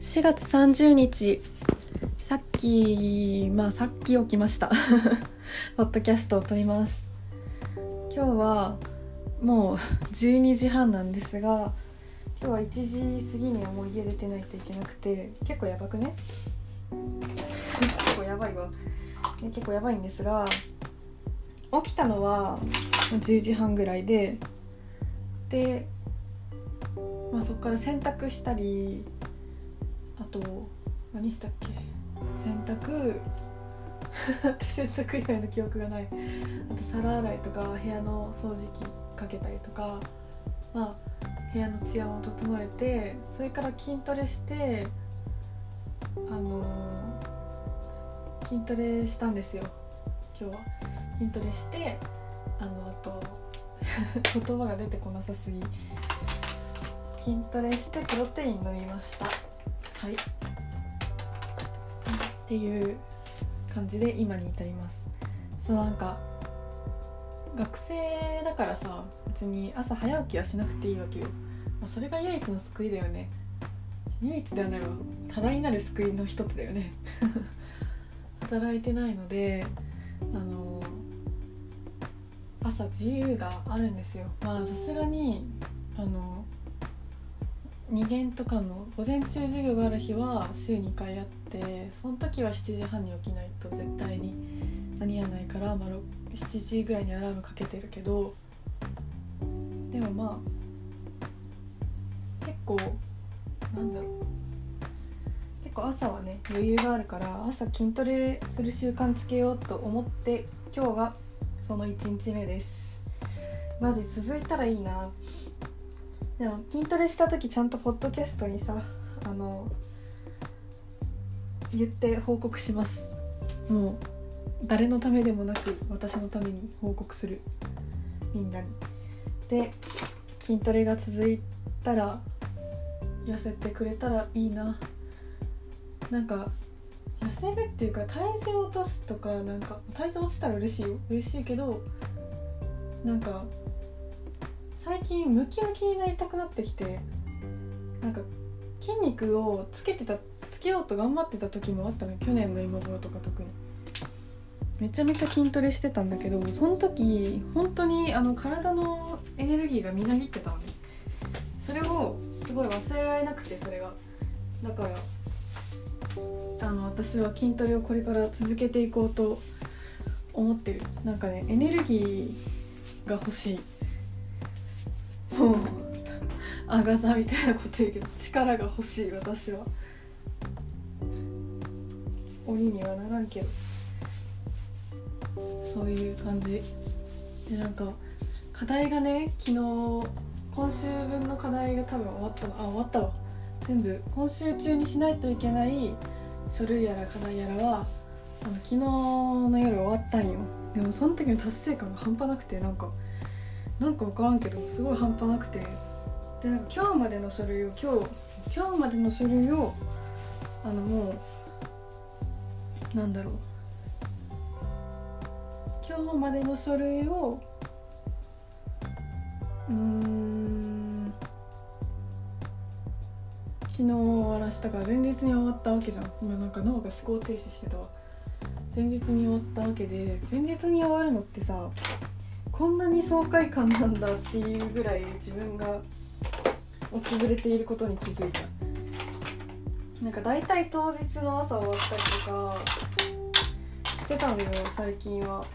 4月30日。さっきまあさっき起きました。ポッドキャストを撮ります。今日はもう12時半なんですが今日は1時過ぎにはもう家出てないといけなくて結構やばくね？結構やばいわ。結構やばいんですが起きたのは10時半ぐらいでで、まあ、そこから洗濯したりあと何したっけ？洗濯。洗濯以外の記憶がない。あと皿洗いとか部屋の掃除機かけたりとか。まあ部屋の治安を整えてそれから筋トレしてあのー、筋トレしたんですよ。今日は。筋トレしてあのあと 言葉が出てこなさすぎ。筋トレしてプロテイン飲みました。はい。っていう感じで今に至ります。そうなんか学生だからさ別に朝早起きはしなくていいわけよ、まあ、それが唯一の救いだよね。唯一ではないわ。多大なる救いの一つだよね。働いてないのであの朝自由があるんですよ。まあさすがにあの2限とかの午前中授業がある日は週2回あってその時は7時半に起きないと絶対に間に合わないから、まあ、7時ぐらいにアラームかけてるけどでもまあ結構なんだろう。結構朝はね余裕があるから朝筋トレする習慣つけようと思って今日がその1日目です。マジ続いたらいいな。でも筋トレした時ちゃんとポッドキャストにさあの言って報告します。もう誰のためでもなく私のために報告する。みんなに。で筋トレが続いたら痩せてくれたらいいな。なんか痩せるっていうか体重落とすとかなんか体重落ちたら嬉しいよ。嬉しいけどなんか最近ムキムキになりたくなってきてなんか筋肉をつけてたつけようと頑張ってた時もあったの去年の今頃とか特に。めちゃめちゃ筋トレしてたんだけどその時本当にあの体のエネルギーがみなぎってたのね。それをすごい忘れられなくてそれが。だからあの私は筋トレをこれから続けていこうと思ってる。なんかねエネルギーが欲しい。もうあがざみたいなこと言うけど力が欲しい私は。鬼にはならんけど。そういう感じ。でなんか課題がね昨日今週分の課題が多分終わったの。あ終わったわ。全部今週中にしないといけない書類やら課題やらはあの昨日の夜終わったんよ。でもその時の達成感が半端なくてなんかなんか分からんけどすごい半端なくて。で今日までの書類を今日今日までの書類をあのもうなんだろう。今日までの書類をうん昨日終わらしたから前日に終わったわけじゃん。今なんか脳が思考停止してたわ。前日に終わったわけで前日に終わるのってさこんなに爽快感なんだっていうぐらい自分が落ちぶれていることに気づいた。なんか大体当日の朝終わったりとかしてたのよ最近は。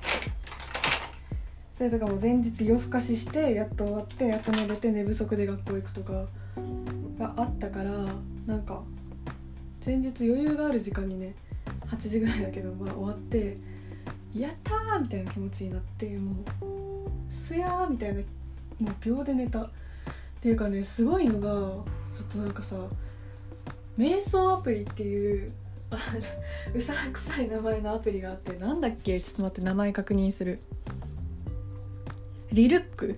それとかも前日夜更かししてやっと終わってやっと寝て寝不足で学校行くとかがあったからなんか前日余裕がある時間にね8時ぐらいだけど、まあ、終わってやったみたいな気持ちになってもうすやーみたいなもう秒で寝た。っていうかねすごいのがちょっとなんかさ瞑想アプリっていううさんくさい名前のアプリがあってなんだっけ？ちょっと待って名前確認する。リルックっ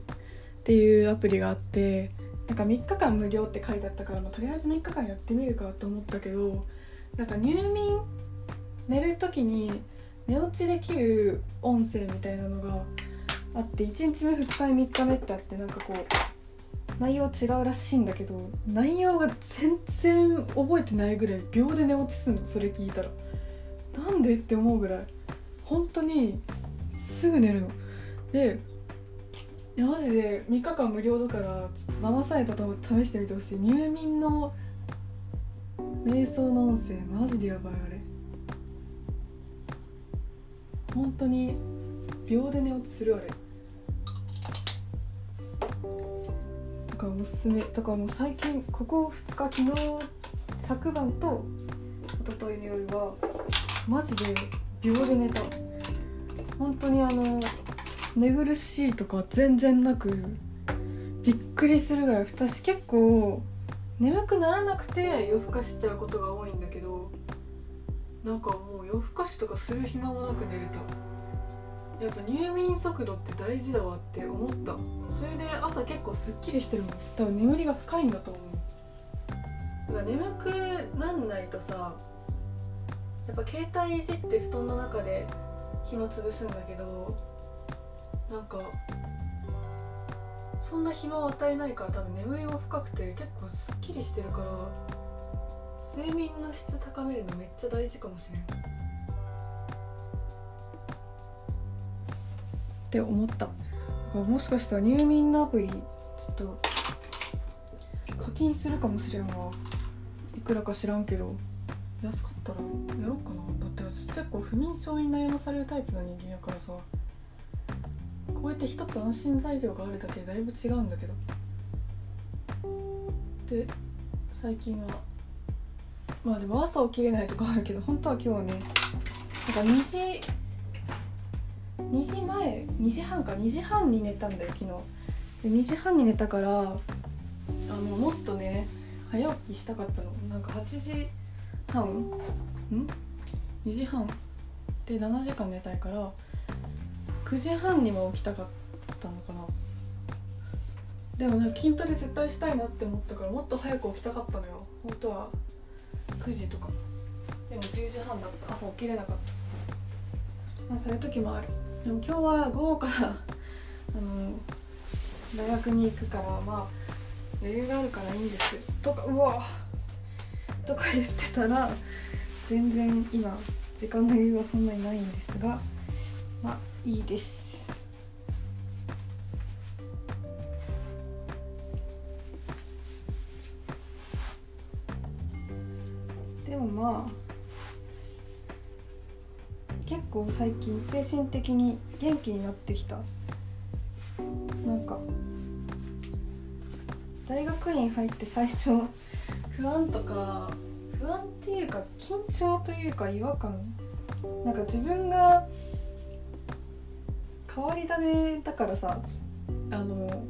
ていうアプリがあってなんか3日間無料って書いてあったから、まあ、とりあえず3日間やってみるかと思ったけどなんか入眠寝る時に寝落ちできる音声みたいなのがあって1日目2日目3日目ってあってなんかこう内容違うらしいんだけど内容が全然覚えてないぐらい秒で寝落ちすんのそれ聞いたら。なんでって思うぐらい本当にすぐ寝るの。でマジで3日間無料だからちょっと騙されたと試してみてほしい。入眠の瞑想の音声マジでやばいあれ。本当に秒で寝落ちするあれ。からおすすめだからもう最近ここ2日昨日昨晩と一昨日の夜はマジで秒で寝た。本当にあの寝苦しいとか全然なくびっくりするぐらい。私結構眠くならなくて夜更かしちゃうことが多いんだけどなんかもう夜更かしとかする暇もなく寝れた。やっぱ入眠速度って大事だわって思った。それで朝結構すっきりしてるもん。多分眠りが深いんだと思う。だから眠くなんないとさやっぱ携帯いじって布団の中で暇つぶすんだけどなんかそんな暇を与えないから多分眠りも深くて結構すっきりしてるから睡眠の質高めるのめっちゃ大事かもしれん。って思った。もしかしたら入眠のアプリちょっと課金するかもしれんわ。いくらか知らんけど。安かったらやろうかな。だって私結構不眠症に悩まされるタイプの人間やからさ。こうやって一つ安心材料があるだけでだいぶ違うんだけど。で最近はまあでも朝起きれないとかあるけど本当は今日はねなんか2時2時前2時半か2時半に寝たんだよ昨日。で2時半に寝たからあのもっとね早起きしたかったの。なんか8時半ん？2時半。で7時間寝たいから9時半にも起きたかったのかな。でもね筋トレ絶対したいなって思ったからもっと早く起きたかったのよ。本当は。9時とか。でも10時半だった。朝起きれなかった。まあそういう時もある。でも今日は午後からあの大学に行くからまあ余裕があるからいいんです。とかうわとか言ってたら全然今時間の余裕はそんなにないんですがまあいいです。でもまあ結構最近精神的に元気になってきた。なんか大学院入って最初不安とか不安っていうか緊張というか違和感。なんか自分が変わり種だからさあの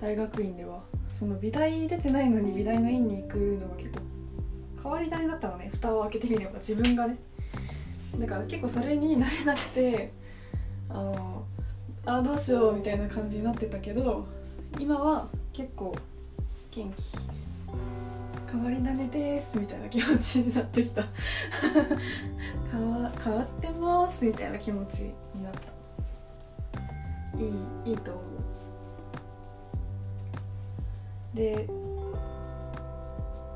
大学院では。その美大出てないのに美大の院に行くのが結構変わり種だったのね。蓋を開けてみれば自分がね。だから結構それに慣れなくてあのあどうしようみたいな感じになってたけど今は結構元気。変わり種ですみたいな気持ちになってきた。変わ変わってますみたいな気持ちになった。いいいいと思う。で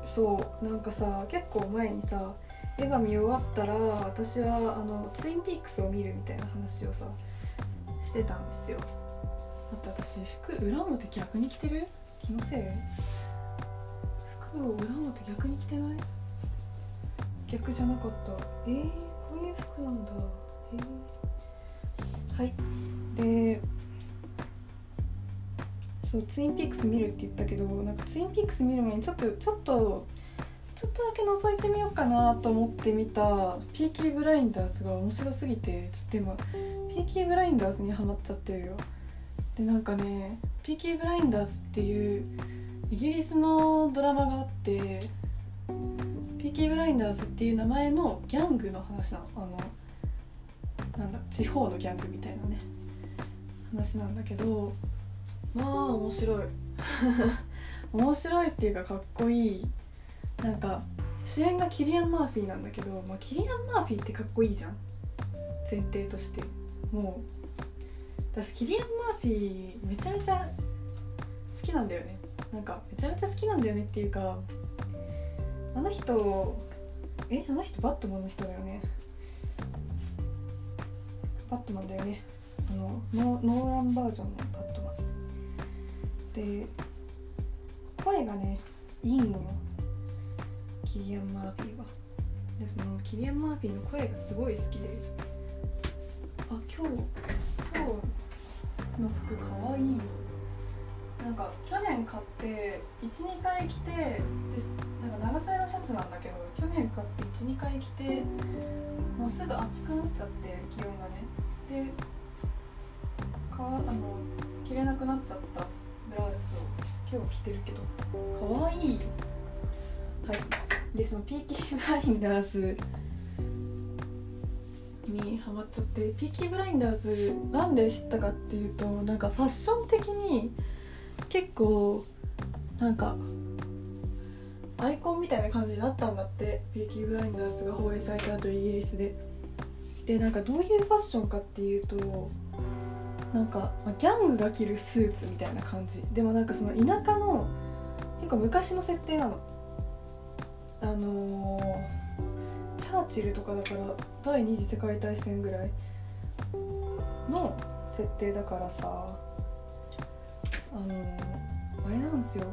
そうなんかさ結構前にさエヴァ見終わったら私はあのツインピークスを見るみたいな話をさしてたんですよ。だって私服裏表逆に着てる？気のせい？服を裏表逆に着てない？逆じゃなかった。えー、こういう服なんだ。えー、はい。でそうツインピークス見るって言ったけどなんかツインピークス見る前にちょっとちょっとちょっとだけ覗いてみようかなと思って見た「ピーキーブラインダーズ」が面白すぎてちょっと今ピーキーブラインダーズにハマっちゃってるよ。でなんかねピーキーブラインダーズっていうイギリスのドラマがあってピーキーブラインダーズっていう名前のギャングの話なの。あのなんだ地方のギャングみたいなね話なんだけどまあ面白い。面白いっていうかかっこいいなんか主演がキリアン・マーフィーなんだけど、まあ、キリアン・マーフィーってかっこいいじゃん。前提として。もう私キリアン・マーフィーめちゃめちゃ好きなんだよね。なんかめちゃめちゃ好きなんだよねっていうかあの人えあの人バットマンの人だよね。バットマンだよね。あのノノーランバージョンのバットマン。で声がねいいんよ。キリアン・マーフィーは。でそのキリアン・マーフィーの声がすごい好きで。あ今日今日の服かわい。いなんか去年買って12回着てでなんか長袖のシャツなんだけど去年買って12回着てもうすぐ暑くなっちゃって気温がね。でかわあの着れなくなっちゃったブラウスを今日着てるけどかわいい。はい。でそのピーキーブラインダーズにハマっちゃってピーキーブラインダーズなんで知ったかっていうとなんかファッション的に結構なんかアイコンみたいな感じになったんだってピーキーブラインダーズが放映された後イギリスで。でなんかどういうファッションかっていうとなんか、ま、ギャングが着るスーツみたいな感じ。でもなんかその田舎の結構昔の設定なの。あのー、チャーチルとかだから第二次世界大戦ぐらいの設定だからさあのあれなんですよ。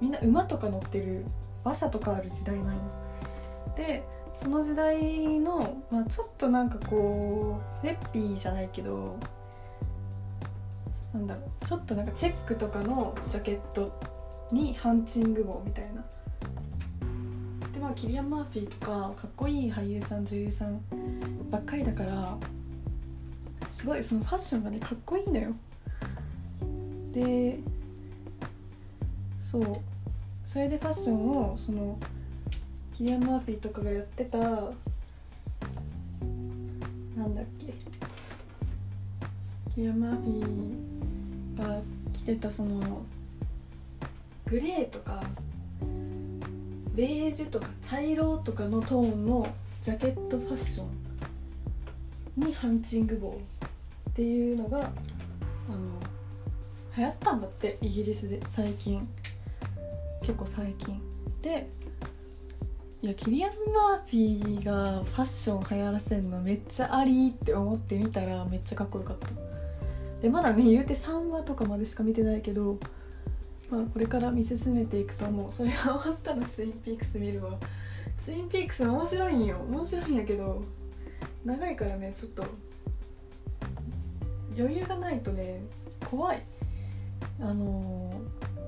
みんな馬とか乗ってる馬車とかある時代なんでその時代の、まあ、ちょっとなんかこうレッピーじゃないけどなんだろうちょっとなんかチェックとかのジャケットにハンチング帽みたいな。でまあキリアン・マーフィーとかかっこいい俳優さん女優さんばっかりだからすごいそのファッションがねかっこいいのよ。でそう。それでファッションをそのキリアン・マーフィーとかがやってたなんだっけ。キリアン・マーフィーが着てたそのグレーとかベージュとか茶色とかのトーンのジャケットファッションにハンチング帽っていうのがあの流行ったんだってイギリスで最近。結構最近。でいやキリアン・マーフィーがファッション流行らせるのめっちゃありって思ってみたらめっちゃかっこよかった。でまだね言うて3話とかまでしか見てないけどまあこれから見進めていくと思う。それが終わったらツインピークス見るわ。ツインピークス面白いんよ。面白いんやけど長いからねちょっと余裕がないとね怖い。あの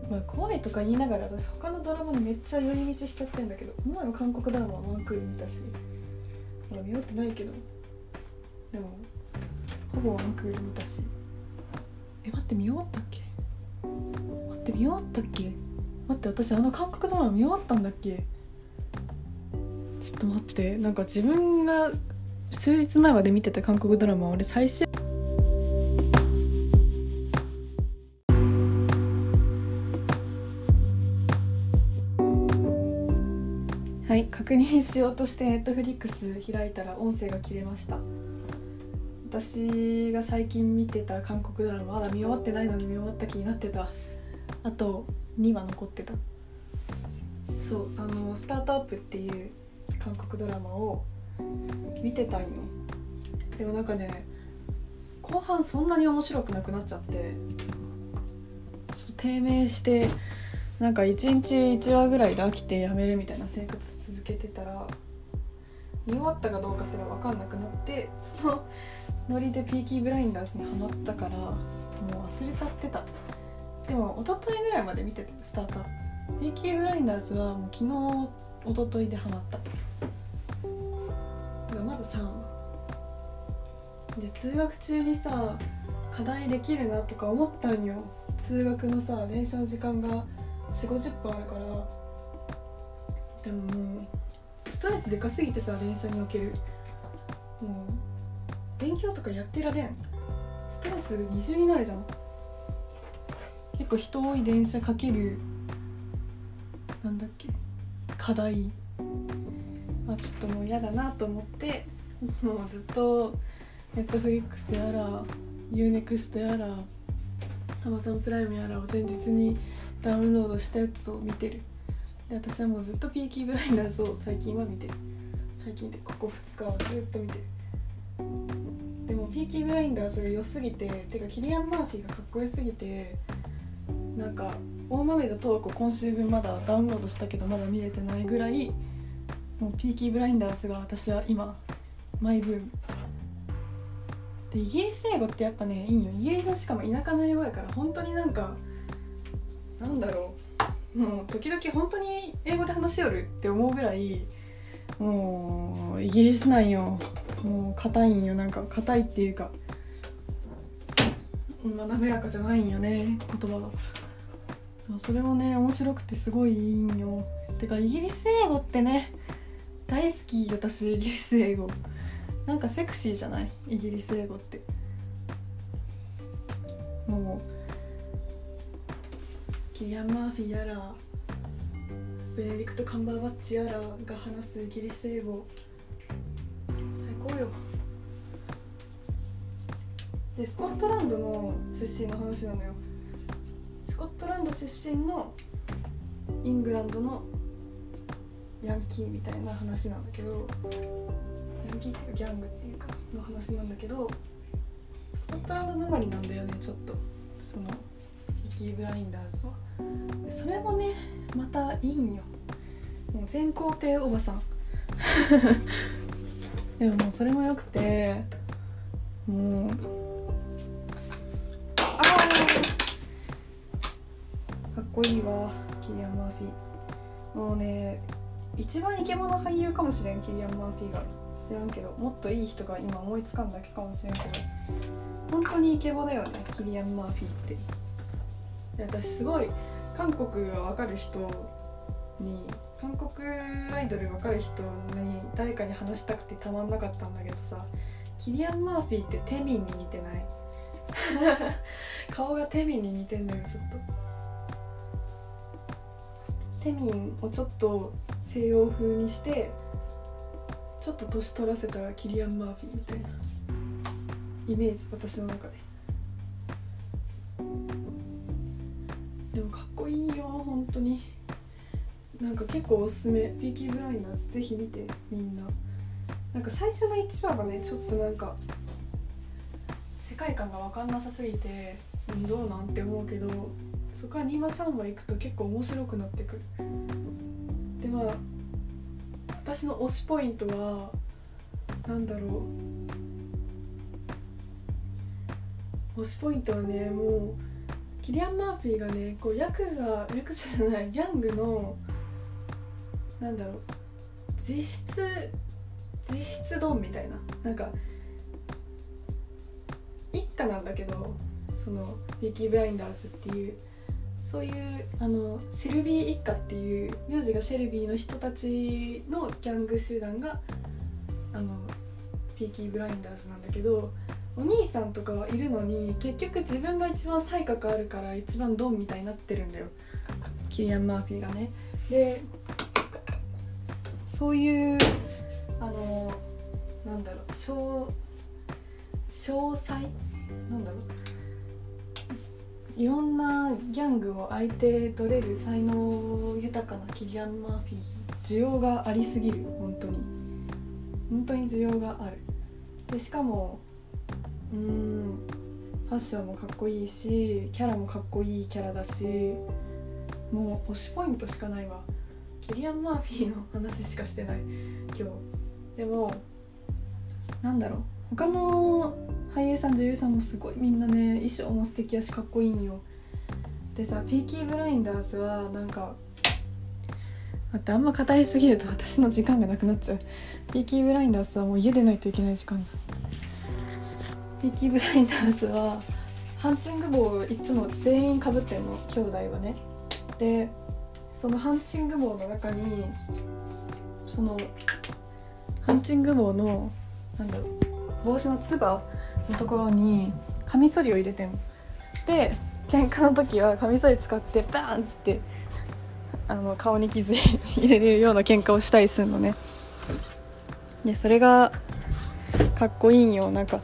ー、まあ、怖いとか言いながら私他のドラマにめっちゃ寄り道しちゃってんだけどこの前の韓国ドラマはワンクール見たし。まだ見終わってないけど。でもほぼワンクール見たし。え待って見終わったっけ？って見終わったっけ？待って私あの韓国ドラマ見終わったんだっけ？ちょっと待ってなんか自分が数日前まで見てた韓国ドラマ俺最終はい確認しようとしてネットフリックス開いたら音声が切れました。私が最近見てた韓国ドラマまだ見終わってないのに見終わった気になってた。あと2話残ってた。そうあの「スタートアップ」っていう韓国ドラマを見てたんよ。でもなんかね後半そんなに面白くなくなっちゃって低迷してなんか1日1話ぐらいで飽きてやめるみたいな生活続けてたら見終わったかどうかすら分かんなくなってそのノリでピーキーブラインダーズにハマったからもう忘れちゃってた。でも一昨日ぐらいまで見ててスタート。ピーキーブラインダーズはもう昨日一昨日でハマった。まだ3話。で通学中にさ課題できるなとか思ったんよ。通学のさ電車の時間が4 5 0分あるから。でももうストレスでかすぎてさ電車における。もう勉強とかやってられん。ストレス二重になるじゃん。結構人多い電車かけるなんだっけ課題。あちょっともう嫌だなと思ってもうずっとネットフリックスやら UNEXT やら Amazon プライムやらを前日にダウンロードしたやつを見てる。で私はもうずっとピーキーブラインダーズを最近は見てる。最近でここ2日はずっと見てる。でもピーキーブラインダーズが良すぎててかキリアン・マーフィーがかっこよすぎてなんか大豆田十和子今週分まだダウンロードしたけどまだ見れてないぐらいもうピーキーブラインダーズが私は今マイブーム。でイギリス英語ってやっぱねいいよ。イギリスしかも田舎の英語やから本当になんかなんだろう。もう時々本当に英語で話しよるって思うぐらいもうイギリスなんよ。もう硬いんよ。なんか硬いっていうか。まあ滑らかじゃないんよね言葉が。それもね面白くてすごいいいんよ。てかイギリス英語ってね大好き私イギリス英語。なんかセクシーじゃない？イギリス英語って。もうキリアン・マーフィーやらベネディクト・カンバーバッチやらが話すイギリス英語。最高よ。でスコットランドの出身の話なのよ。コットランド出身のイングランドのヤンキーみたいな話なんだけどヤンキーっていうかギャングっていうかの話なんだけどスコットランドなまりなんだよねちょっと。そのピキー・ブラインダーズは。それもねまたいいんよ。もう全皇帝おばさん。でももうそれもよくてもうこいいわキリアン・マーフィー。もうね一番イケボの俳優かもしれんキリアン・マーフィーが。知らんけどもっといい人が今思いつかんだけかもしれんけど。本当にイケボだよねキリアン・マーフィーって。私すごい韓国が分かる人に韓国アイドル分かる人に誰かに話したくてたまんなかったんだけどさキリアン・マーフィーってテミンに似てない？顔がテミンに似てんのよちょっと。テミンをちょっと西洋風にしてちょっと年取らせたらキリアン・マーフィーみたいなイメージ私の中で。でもかっこいいよ本当に。なんか結構おすすめ。ピーキーブラインダーズぜひ見てみんな。なんか最初の1話がねちょっとなんか世界観が分かんなさすぎてどうなん？て思うけどそこから2話3話いくと結構面白くなってくる。でまあ私の推しポイントは何だろう。推しポイントはねもうキリアン・マーフィーがねこうヤクザヤクザじゃないギャングのなんだろう実質実質ドンみたいな。なんか一家なんだけどそのビッキー・ブラインダーズっていうそういうあのシルビー一家っていう名字がシェルビーの人たちのギャング集団があのピーキー・ブラインダーズなんだけどお兄さんとかはいるのに結局自分が一番才覚あるから一番ドンみたいになってるんだよ。キリアン・マーフィーがね。でそういうあのなんだろう詳細？なんだろう。いろんなギャングを相手取れる才能豊かなキリアン・マーフィー需要がありすぎる本当に。本当に需要がある。でしかもうんファッションもかっこいいしキャラもかっこいいキャラだしもう推しポイントしかないわ。キリアン・マーフィーの話しかしてない今日。でもなんだろう。他の俳優さん女優さんもすごいみんなね衣装も素敵やしかっこいいんよ。でさピーキーブラインダーズはなんか待ってあんま語りすぎると私の時間がなくなっちゃう。ピーキーブラインダーズはもう家でないといけない時間じゃん。ピーキーブラインダーズはハンチング帽をいつも全員かぶってんの兄弟はね。でそのハンチング帽の中にそのハンチング帽のなんだろう帽子のつばのところにカミソリを入れてんの。で喧嘩の時はカミソリ使ってバーンってあの顔に傷入れるような喧嘩をしたりするのね。でそれがかっこいいんよ。なんか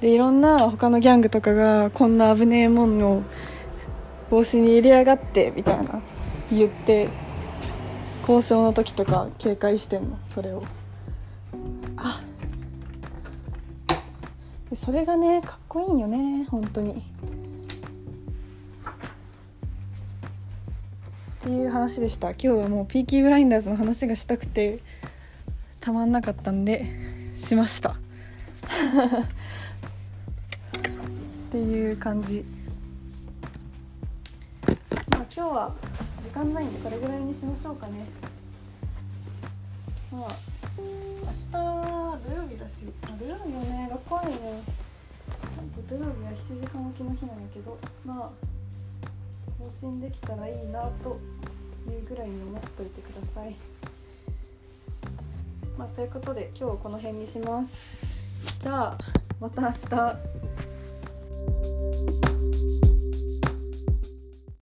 でいろんな他のギャングとかがこんな危ねえもんを帽子に入れやがってみたいな言って交渉の時とか警戒してんのそれを。それがねかっこいいんよね本当に。っていう話でした。今日はもうピーキーブラインダーズの話がしたくてたまんなかったんでしました。っていう感じ。まあ今日は時間ないんでこれぐらいにしましょうかね。まあ、あ、土曜日はね学校あるね。土曜日は7時半起きの日なんやけどまあ更新できたらいいなというぐらいに思っといてください。まあということで今日はこの辺にします。じゃあまた明日。